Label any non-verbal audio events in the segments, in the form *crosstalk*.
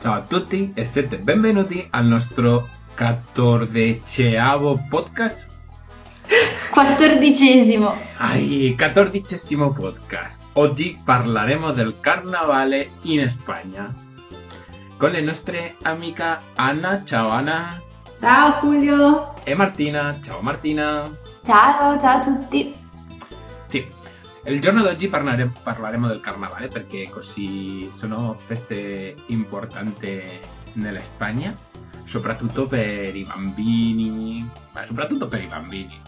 Ciao a tutti e siete benvenuti al nostro quattordicesimo podcast. Quattordicesimo. Ai, quattordicesimo podcast. Oggi parleremo del carnavale in Spagna. Con le nostre amiche Anna, ciao Anna, Ciao Julio! e Martina, ciao Martina. Ciao, ciao a tutti. Il giorno d'oggi parlare- parleremo del carnavale perché così sono feste importanti nella Spagna, soprattutto per i bambini, ma soprattutto per i bambini.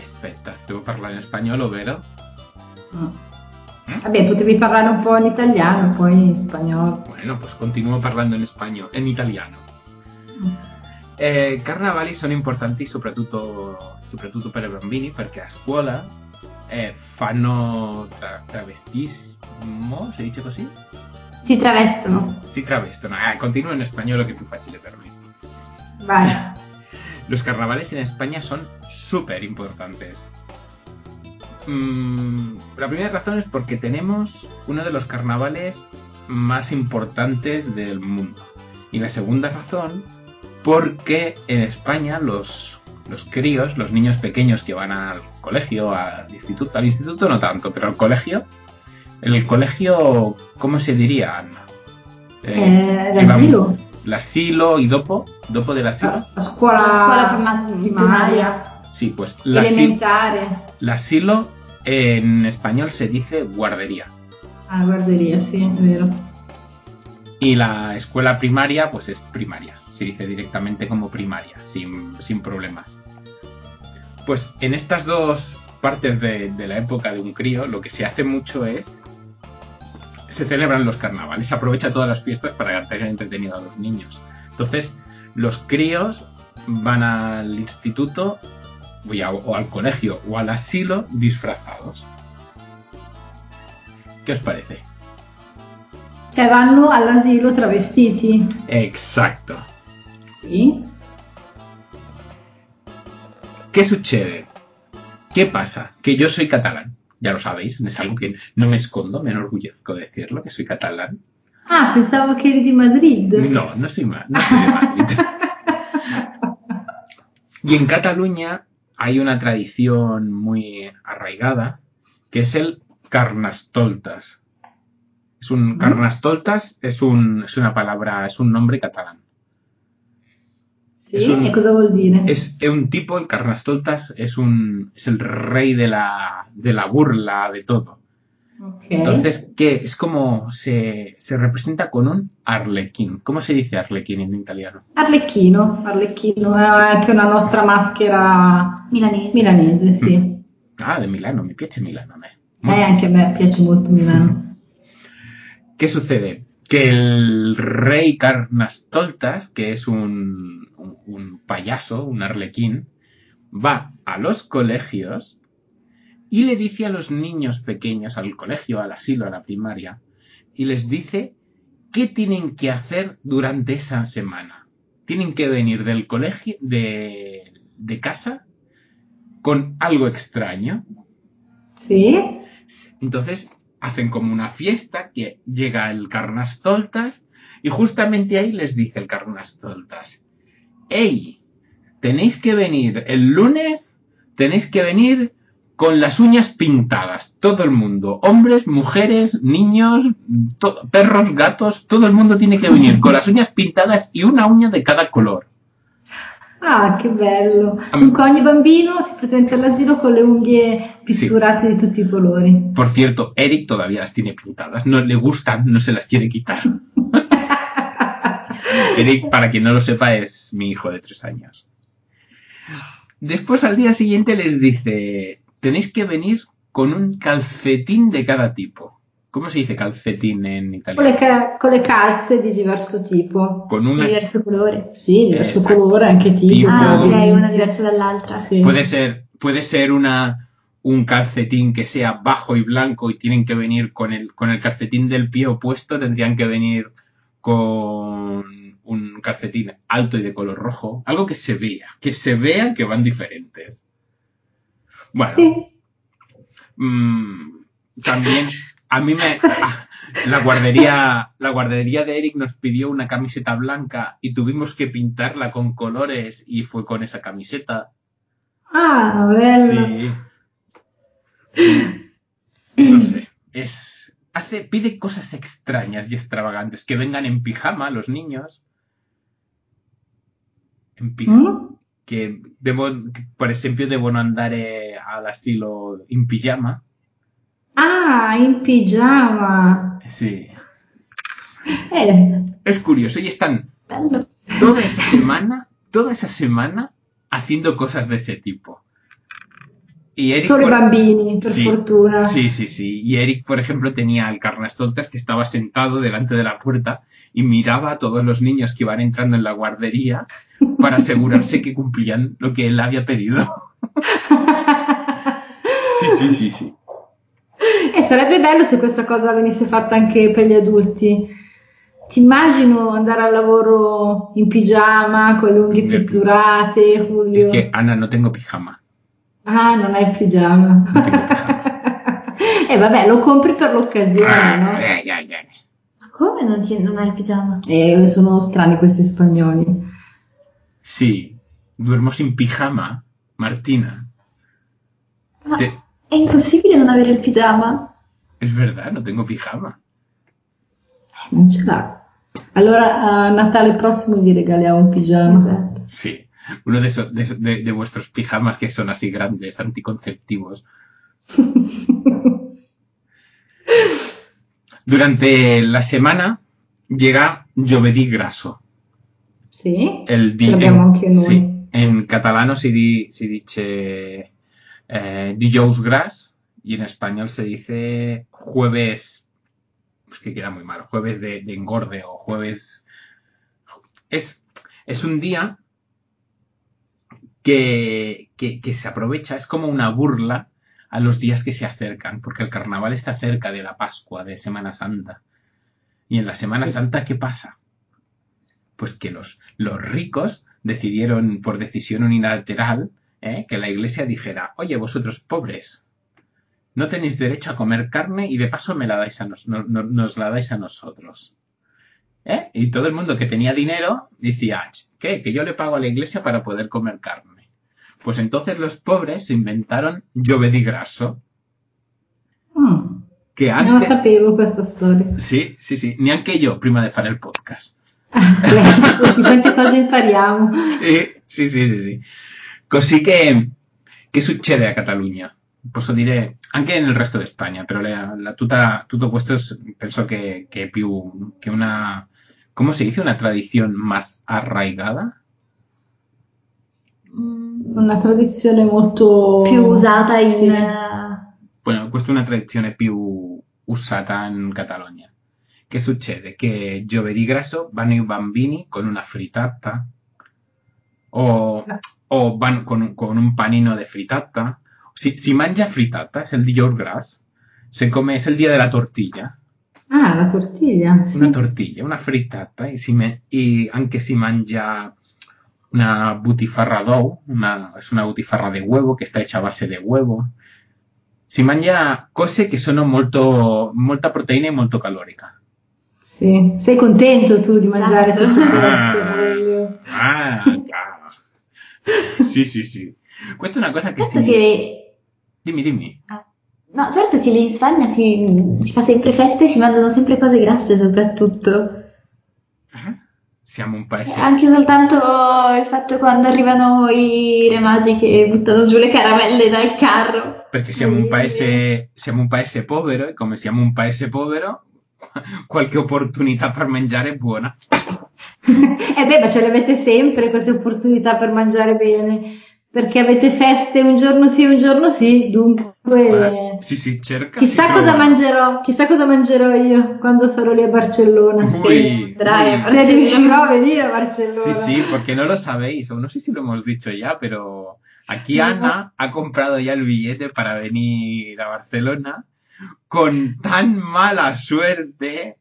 Aspetta, devo parlare in spagnolo, vero? Mm. Vabbè, potevi parlare un po' in italiano, poi in spagnolo. Bueno, pues continúo parlando in spagnolo, in italiano. Eh, carnavali sono importanti soprattutto, soprattutto per i bambini perché a scuola eh, fanno tra- travestismo, si dice così? Si travestono. Si travestono. Continuo in spagnolo che è più facile per me. Vai. *laughs* Los carnavales en España son súper importantes. Mm, la primera razón es porque tenemos uno de los carnavales más importantes del mundo. Y la segunda razón, porque en España los, los críos, los niños pequeños que van al colegio, al instituto, al instituto no tanto, pero al colegio, en el colegio, ¿cómo se diría, Anna? Eh, van- l'asilo? L'asilo y dopo, dopo dell'asilo. La, la scuola, La scuola prima- primaria, Sí, pues l'asilo, en español se dice guardería. Ah, guarderia, sì, è vero. Y la escuela primaria, pues es primaria. Se dice directamente como primaria, sin, sin problemas. Pues en estas dos partes de, de la época de un crío, lo que se hace mucho es. Se celebran los carnavales, se aprovecha todas las fiestas para tener entretenido a los niños. Entonces, los críos van al instituto o ya- o al colegio o al asilo disfrazados. ¿Qué os parece? Cioè vanno all'asilo travestiti. Exacto. Sì. ¿Qué sucede? ¿Qué pasa? Que yo soy catalán. Ya lo sabéis, es algo que no me escondo, me enorgullezco de decirlo, que soy catalán. Ah, pensavo che eri di Madrid. No, no soy, no soy de Madrid. *laughs* Y en Cataluña hay una tradición muy arraigada, que es el carnastoltas. Es un carnastoltas es un es una palabra, es un nombre catalán. Sì, Es un- e cosa vuol dire? Es, es un tipo, el Carnastoltas es un es el rey de la de la burla de todo. Ok. Entonces, ¿qué? Es como se, se representa con un arlequín. ¿Cómo se dice arlequín en italiano? Arlecchino, Arlecchino è anche una nostra maschera Milanese. milanese, sì. Ah, de Milano, mi piace Milano a me. Eh, anche a me piace molto Milano. *laughs* ¿Qué sucede? Que el rey Carnastoltas, que es un, un, un payaso, un arlequín, va a los colegios y le dice a los niños pequeños, al colegio, al asilo, a la primaria, y les dice qué tienen que hacer durante esa semana. Tienen que venir del colegio, de, de casa, con algo extraño, Sì? entonces hacen como una fiesta que llega el Carnastoltas y justamente ahí les dice el Carnastoltas, ¡Ey! Tenéis que venir el lunes, tenéis que venir con las uñas pintadas, todo el mundo, hombres, mujeres, niños, perros, gatos, todo el mundo tiene que venir con las uñas pintadas y una uña de cada color. Ah, che bello. Dunque ogni bambino si presenta all'asilo con le unghie pitturate di tutti i colori. Por cierto, Eric todavía las tiene pintadas, no le gustan, no se las quiere quitar. *laughs* Eric, para quien no lo sepa, es mi hijo de tres años. Después al día siguiente les dice, tenéis que venir con un calcetín de cada tipo. ¿Cómo se dice calcetín en Con le, italiano? ca- con le calze di diverso tipo. Con Di una... diverso colore. Sì, diverso Esatto. colore, anche tipo. Tipo- Ah, ok, una diversa dall'altra. Sì. Puede ser, puede ser una, un calcetín que sea bajo y blanco y tienen que venir con el, con el calcetín del pie opuesto, tendrían que venir con un calcetín alto y de color rojo. Algo que se vea, que se vea que van diferentes. Bueno, Sì. mm, también a mí me, a, La guardería, la guardería de Eric nos pidió una camiseta blanca y tuvimos que pintarla con colores y fue con esa camiseta. Ah, bello. Sí. No sé. Es. Hace. pide cosas extrañas y extravagantes. Que vengan en pijama los niños. En pijama. Mm? Que, devo, que, per esempio devono andare all'asilo in pigiama. Ah, in pigiama. Sí. Eh, Es curioso. Y están toda esa semana, toda esa semana haciendo cosas de ese tipo. Y Eric, por- bambini, Sí, fortuna. Sí, sí, sí. Y Eric, por ejemplo, tenía al carnestoltas que estaba sentado delante de la puerta y miraba a todos los niños que iban entrando en la guardería para asegurarse que cumplían lo que él había pedido. *laughs* Sí, sí, sí, sí. E sarebbe bello se questa cosa venisse fatta anche per gli adulti. Ti immagino andare al lavoro in pigiama, con le unghie pitturate, Julio. Es que, Ana, no tengo pijama. Ah, non hai il pigiama. Non tengo *laughs* pijama. e vabbè, lo compri per l'occasione, Ah, no? eh, ya, ya. Ma come non, ti, non hai il pigiama? Eh, sono strani questi spagnoli. Sí, duermo sin pijama, Martina. Ma Te- è impossibile non avere il pigiama? Es verdad, no tengo pijama. Non ce l'ha. Allora a Natale prossimo gli regaliamo un. Esatto. Sí, uno de, esos, de, de- de vuestros pijamas que son así grandes, anticonceptivos. Durante la semana llega giovedì grasso. sì? El di- Ce l'abbiamo en, anche noi. sí, en catalano si, di- si dice eh, dijous gras y en español se dice jueves, es que queda muy mal, jueves de, de engorde o jueves... Es, es un día que, que, que se aprovecha, es como una burla a los días que se acercan, porque el carnaval está cerca de la Pascua, de Semana Santa. Y en la Semana Sí. Santa, ¿qué pasa? Pues que los, los ricos decidieron por decisión unilateral ¿eh? que la iglesia dijera, oye, vosotros pobres, no tenéis derecho a comer carne y de paso me la dais a nos, no- no- nos la dais a nosotros. ¿Eh? Y todo el mundo que tenía dinero decía, "Ch, ¿qué? Que yo le pago a la iglesia para poder comer carne. Pues entonces los pobres inventaron giovedì grasso, Mm, que antes... sapevo questa storia. Sí, sí, sí, neanche io prima di fare il podcast. Quante cose impariamo. Sì, sì, sì, sì, sì. Così che, che succede a Catalunya? Posso dire anche nel resto d'Espagna, però la, la- tutta- tutto questo es- penso che, che è più che una, come si dice, una tradizione más arraigada. Mm, Una tradizione molto più usata in... Sì. eh, Bueno, questa è una tradizione più usata in Catalogna. Che succede? Che giovedì grasso vanno i bambini con una frittata o, o van con, un- con un panino de frittata. Si, si mangia frittata, es el dijous gras. Se come, es el día de la tortilla. Ah, la tortiglia. sì. Una tortilla, una frittata y, si me- y anche si mangia una butifarra d'ou, una, es una butifarra de huevo que está hecha a base de huevo. Si mangia cose che sono molto, molta proteína e molto calorica. Sì. Sei contento tu di mangiare Esatto. tutto questo? Ah. Voglio. Ah. Sì, sì, sì. Questa è una cosa che certo si... che... Dimmi, dimmi. ah, No, certo che lì in Spagna si, si fa sempre feste e si mangiano sempre cose grasse soprattutto. Eh? Siamo un paese... Anche soltanto il fatto quando arrivano i re magi che buttano giù le caramelle dal carro. Perché siamo un paese, siamo un paese povero e come siamo un paese povero, *laughs* qualche opportunità per mangiare è buona. *laughs* Eh beh, ma ce le avete sempre queste opportunità per mangiare bene. Perché avete feste un giorno sì, un giorno sì. Dunque, Guarda, sì, sì, cerca. chissà cosa trova. mangerò. Chissà cosa mangerò io quando sarò lì a Barcellona. Uy, uy, Se riuscirò a venire a Barcellona. Sí, sí, porque no lo sabéis, o no sé si lo hemos dicho ya, pero aquí No. Ana ha comprado ya el billete para venir a Barcelona con tan mala suerte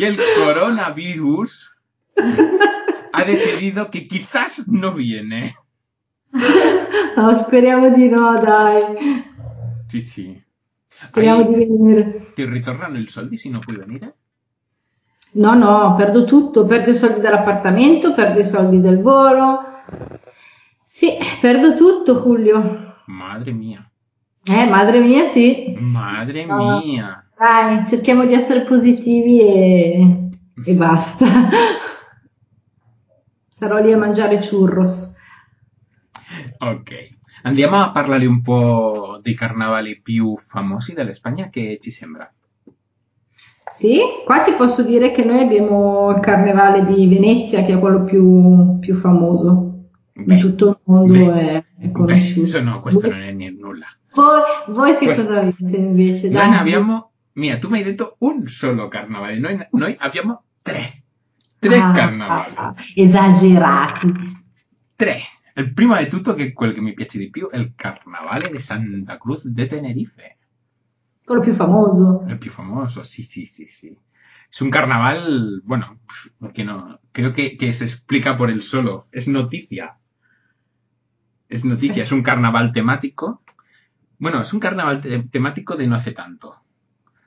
que el coronavirus *laughs* ha decidido que quizás no viene. No, *laughs* speriamo di no, dai. Sí, sí. Speriamo Ahí- di venire. ti ritornano i soldi se non puoi venire? No, no, perdo tutto, perdo i soldi dell'appartamento, perdo i soldi del volo. Sì, perdo tutto, Julio. Madre mia. Eh, madre mia, sì. Madre No. mia. Dai, cerchiamo di essere positivi e, e basta. *laughs* Sarò lì a mangiare churros. Ok. Andiamo a parlare un po' dei carnavali più famosi della Spagna, che ci sembra? Sì, qua ti posso dire che noi abbiamo il carnevale di Venezia, che è quello più, più famoso. In Beh, tutto il mondo beh, è, è beh, conosciuto. eso no, questo Voi- non è nulla. Voi, voi che Questo- cosa avete invece? Noi Dai. ne abbiamo, mia, tu mi hai detto un solo carnavale, noi, noi abbiamo tre. Tre Ah, carnavali. ah, esagerati. Tre. Il primo di tutto, che è quello che mi piace di più, è il carnavale di Santa Cruz de Tenerife. Quello più famoso. El più famoso, sí, sí, sí, sí. Es un carnaval, bueno, que no, creo que, que se explica por el solo. Es noticia. Es noticia, es un carnaval temático. Bueno, es un carnaval te- temático de no hace tanto.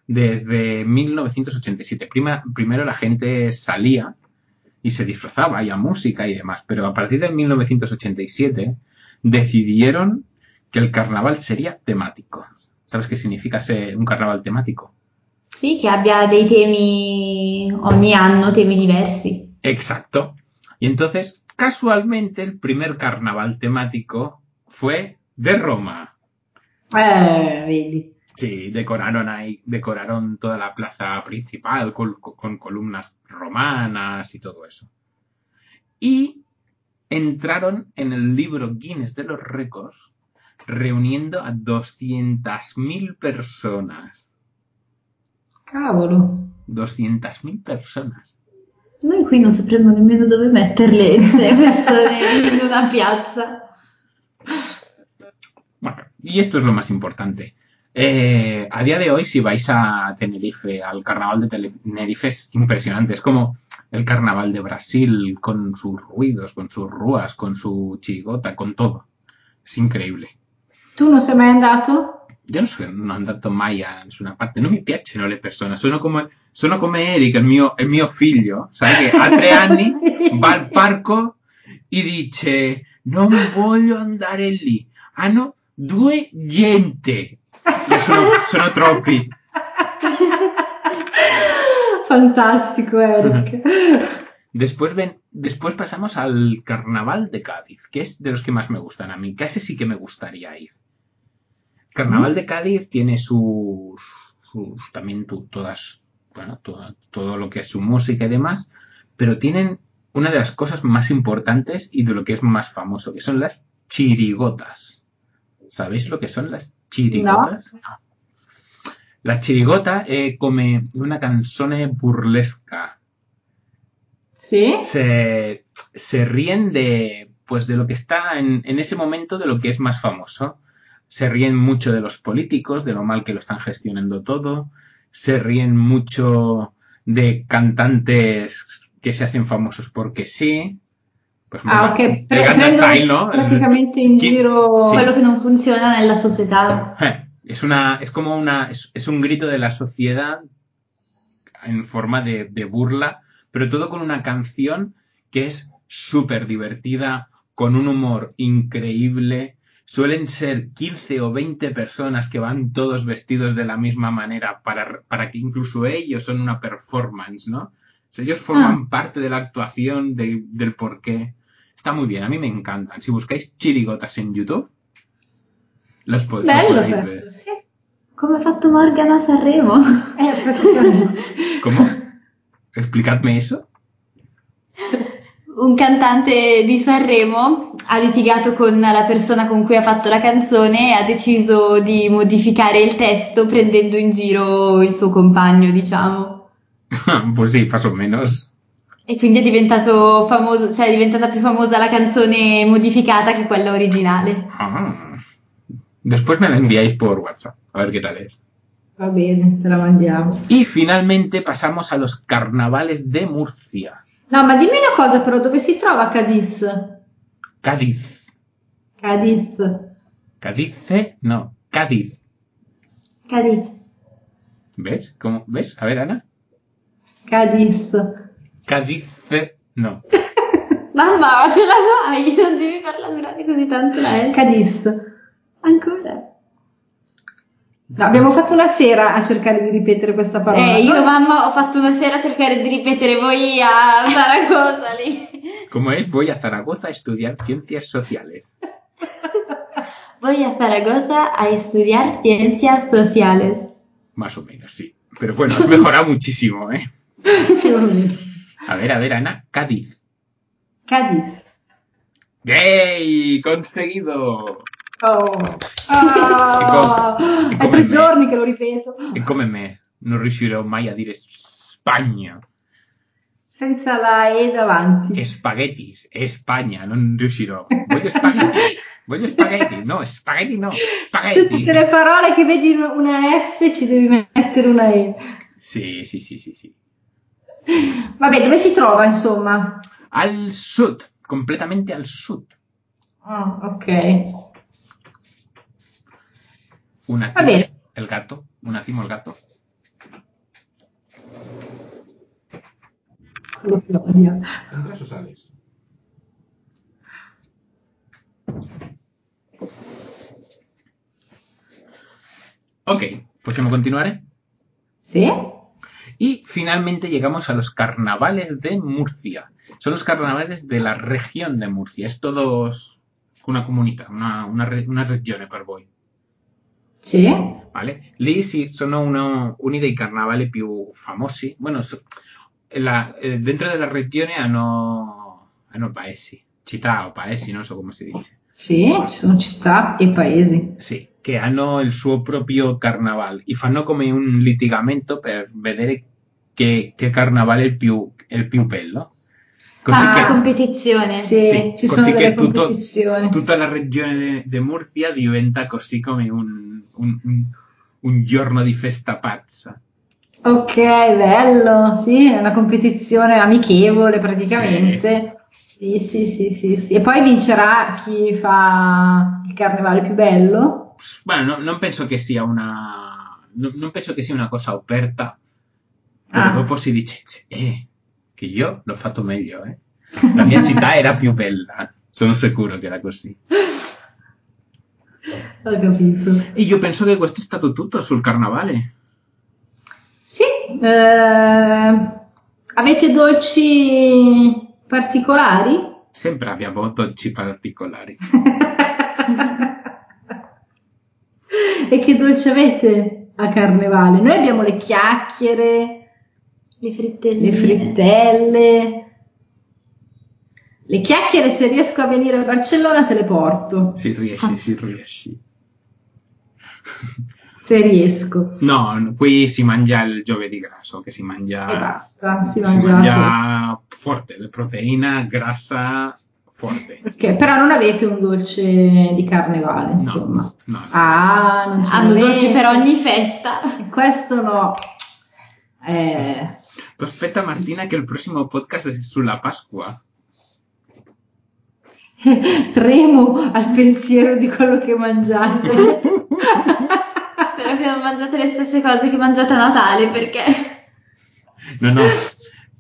Desde 1987. Prima- primero la gente salía y se disfrazaba, había música y demás, pero a partir del 1987 decidieron que el carnaval sería temático. ¿Sabes qué significa ser un carnaval temático? Sì, che abbia dei temi ogni anno, temi diversi. Exacto. Y entonces, casualmente, el primer carnaval temático fue de Roma. Eh, vedi. Sí, decoraron ahí, decoraron toda la plaza principal con, con columnas romanas y todo eso. Y entraron en el libro Guinness de los récords reuniendo a 200.000 personas. Cavolo. 200.000 personas. Noi qui non sapremmo nemmeno dove metterle le *laughs* persone in una piazza. Bueno, y esto es lo más importante. Eh, a día de hoy, si vais a Tenerife, al carnaval de Tenerife es impresionante. Es como el carnaval de Brasil, con sus ruidos, con sus rúas, con su chigota, con todo. Es increíble. Tu non sei mai andato? Io non sono non andato mai a nessuna parte, non mi piacciono le persone, sono come, sono come Eric, il mio, il mio figlio, sai che ha tre anni *laughs* va al parco e dice non voglio andare lì, hanno due gente, E sono, sono troppi. Fantastico, Eric. *laughs* Después, ven, después pasamos al carnaval de Cádiz, que es de los que más me gustan a mí, casi sí que me gustaría ir. Carnaval de Cádiz tiene sus, sus también tu- todas, bueno, todo, todo lo que es su música y demás, pero tienen una de las cosas más importantes y de lo que es más famoso, que son las chirigotas. ¿Sabéis lo que son las chirigotas? La chirigota è come una canzone burlesca. Sì? Se, se ríen de, pues de lo que está en, en ese momento, de lo que es más famoso. Se ríen mucho de los políticos, de lo mal que lo están gestionando todo. Se ríen mucho de cantantes que se hacen famosos porque sí. Pues Ah, ok. Pre- Style, ¿no? Praticamente in giro... Sì. Quello che non funziona nella società. Eh, Es una, es como una, es, es un grito de la sociedad en forma de, de burla, pero todo con una canción que es súper divertida, con un humor increíble. Suelen ser 15 o 20 personas que van todos vestidos de la misma manera para, para que incluso ellos son una performance, ¿no? O sea, ellos forman parte de la actuación, de- del porqué. Está muy bien, a mí me encantan. Si buscáis chirigotas en YouTube, los, po- los Bello ver. questo, sì. Come ha fatto Morgan a Sanremo. Eh. *laughs* ¿Cómo? Explicadme eso. Un cantante di Sanremo ha litigato con la persona con cui ha fatto la canzone e ha deciso di modificare il testo prendendo in giro il suo compagno, diciamo. *laughs* pues sí, más o menos. E quindi è diventato famoso, cioè è diventata più famosa la canzone modificata che quella originale. Ah. Después me la enviáis por WhatsApp, a ver qué tal es. Va bene, te la mandiamo. Y finalmente pasamos a los carnavales de Murcia. No, ma dimmi una cosa però, dove si trova Cadiz? Cádiz. Cadiz. Cádiz, no, Cádiz. Cadete. ¿Ves? ¿Cómo? ¿Ves? A ver, Ana. Cadiz. Cádiz. No. Mamma, ma ce la fai? *laughs* Non devi farla durare così tanto la. Cadiz. Ancora? No, abbiamo fatto una sera a cercare di ripetere questa parola. Eh, io mamma ho fatto una sera a cercare di ripetere voi a Zaragoza lì. Como es, voy a Zaragoza a estudiar ciencias sociales. *laughs* Voy a Zaragoza a estudiar ciencias sociales. Más o menos, sí. Pero bueno, has mejorado muchísimo, ¿eh? *laughs* A ver, a ver, Ana. Cádiz. Cadiz. ¡Yay! ¡Conseguido! Oh. Ah, E è come tre me. giorni che lo ripeto. E come me, non riuscirò mai a dire Spagna. Senza la E davanti. Spaghettis, Spagna, non riuscirò. Voglio spaghetti. *laughs* Voglio spaghetti. No, spaghetti no. Spaghetti. Tutte le parole che vedi una S ci devi mettere una E. Sì, sì, sì, sì, sì. Vabbè, dove si trova insomma? Al sud, completamente al sud. Ah, ok. Un Va attimo. bene. El gato. Un attimo. Quello che odio. ¿Entras o sales? Ok, possiamo continuare? Sì? Y finalmente llegamos a los carnavales de Murcia. Son los carnavales de la región de Murcia. Es todo una comunità, una, una, una regione per voi. Sì? ¿vale? Lì sì, sono uno, uno dei carnavali più famosi. Bueno, so- la- eh, dentro della regione hanno, hanno paesi, città o paesi, non so come si dice. Sì, sono città e paesi. Sì, che hanno il suo proprio carnaval e fanno come un litigamento per vedere che, che carnavale è il più, è il più bello. Così Ah, che competizione. Sì, Sì, ci così sono delle che tutto- competizioni. tutta la regione di Murcia diventa così come un, un, un- un giorno di festa pazza. Ok, bello. Sì, è una competizione amichevole praticamente. Sì, sì, sì, sì, sì. E poi vincerà chi fa il carnevale più bello. Bueno, no- non penso che sia una. no- non penso che sia una cosa aperta. Però Ah. dopo si dice, eh, che io l'ho fatto meglio, eh. La mia città era più bella. Sono sicuro che era così. Ho capito. E io penso che questo è stato tutto sul carnavale. Sì, eh, avete dolci particolari? Sempre abbiamo dolci particolari. *laughs* e che dolci avete a carnevale? Noi abbiamo le chiacchiere, Le frittelline. le frittelle. Le chiacchiere, se riesco a venire a Barcellona, te le porto. Si riesci, si riesci. *laughs* Se riesco. No, qui si mangia il giovedì grasso, che si mangia... E basta, si si mangia. mangia forte, di proteina, grassa, forte. Ok, però non avete un dolce di carnevale, insomma. No, no, no. Ah, non ce Hanno dolci per ogni festa. Questo no. Eh, aspetta Martina che il prossimo podcast è sulla Pasqua. tremo *laughs* al pensiero di quello che mangiate. *laughs* Spero che non mangiate le stesse cose che mangiate a Natale perché... No, no,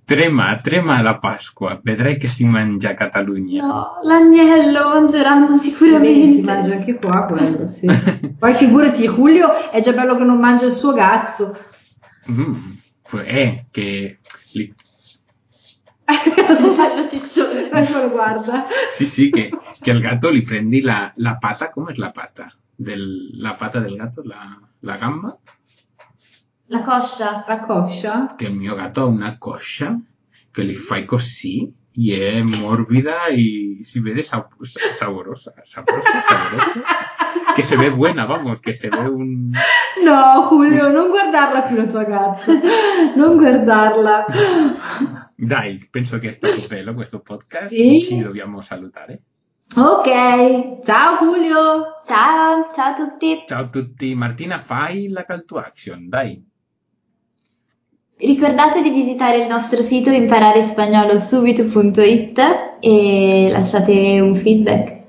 trema, trema la Pasqua. Vedrai che si mangia a Catalogna. No, l'agnello mangeranno Vedi, si sicuramente. mangia anche qua quello, sì. *laughs* Poi figurati, Julio è già bello che non mangia il suo gatto. Mm, eh, che... li- *laughs* Bello ciccione. Eccolo, guarda. Sì, sì, che, che al gatto li prendi la, la pata, come è la pata? Del, la pata del gatto, la, la gamba? La coscia. La coscia. che il mio gatto ha una coscia che li fai così e è morbida e si vede sap- sa- saborosa, saborosa, saborosa, che se ve buena, vamos, che se ve un... No, Julio, non guardarla più la tua gatta. Non guardarla. Dai, penso che è stato bello questo podcast, Sì. ci dobbiamo salutare. Ok, ciao Julio. Ciao, ciao a tutti. Ciao a tutti, Martina fai la call to action, dai. Ricordate di visitare il nostro sito imparare-spagnolo-subito.it e lasciate un feedback.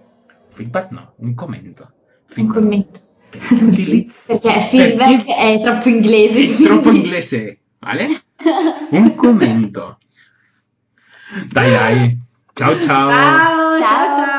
Feedback no, un commento. Feedback. Un commento. *laughs* Perché utilizzi... Feedback Perché... è troppo inglese. È troppo inglese, vale? Un commento. Dai dai. Ciao ciao. Ciao ciao. ciao.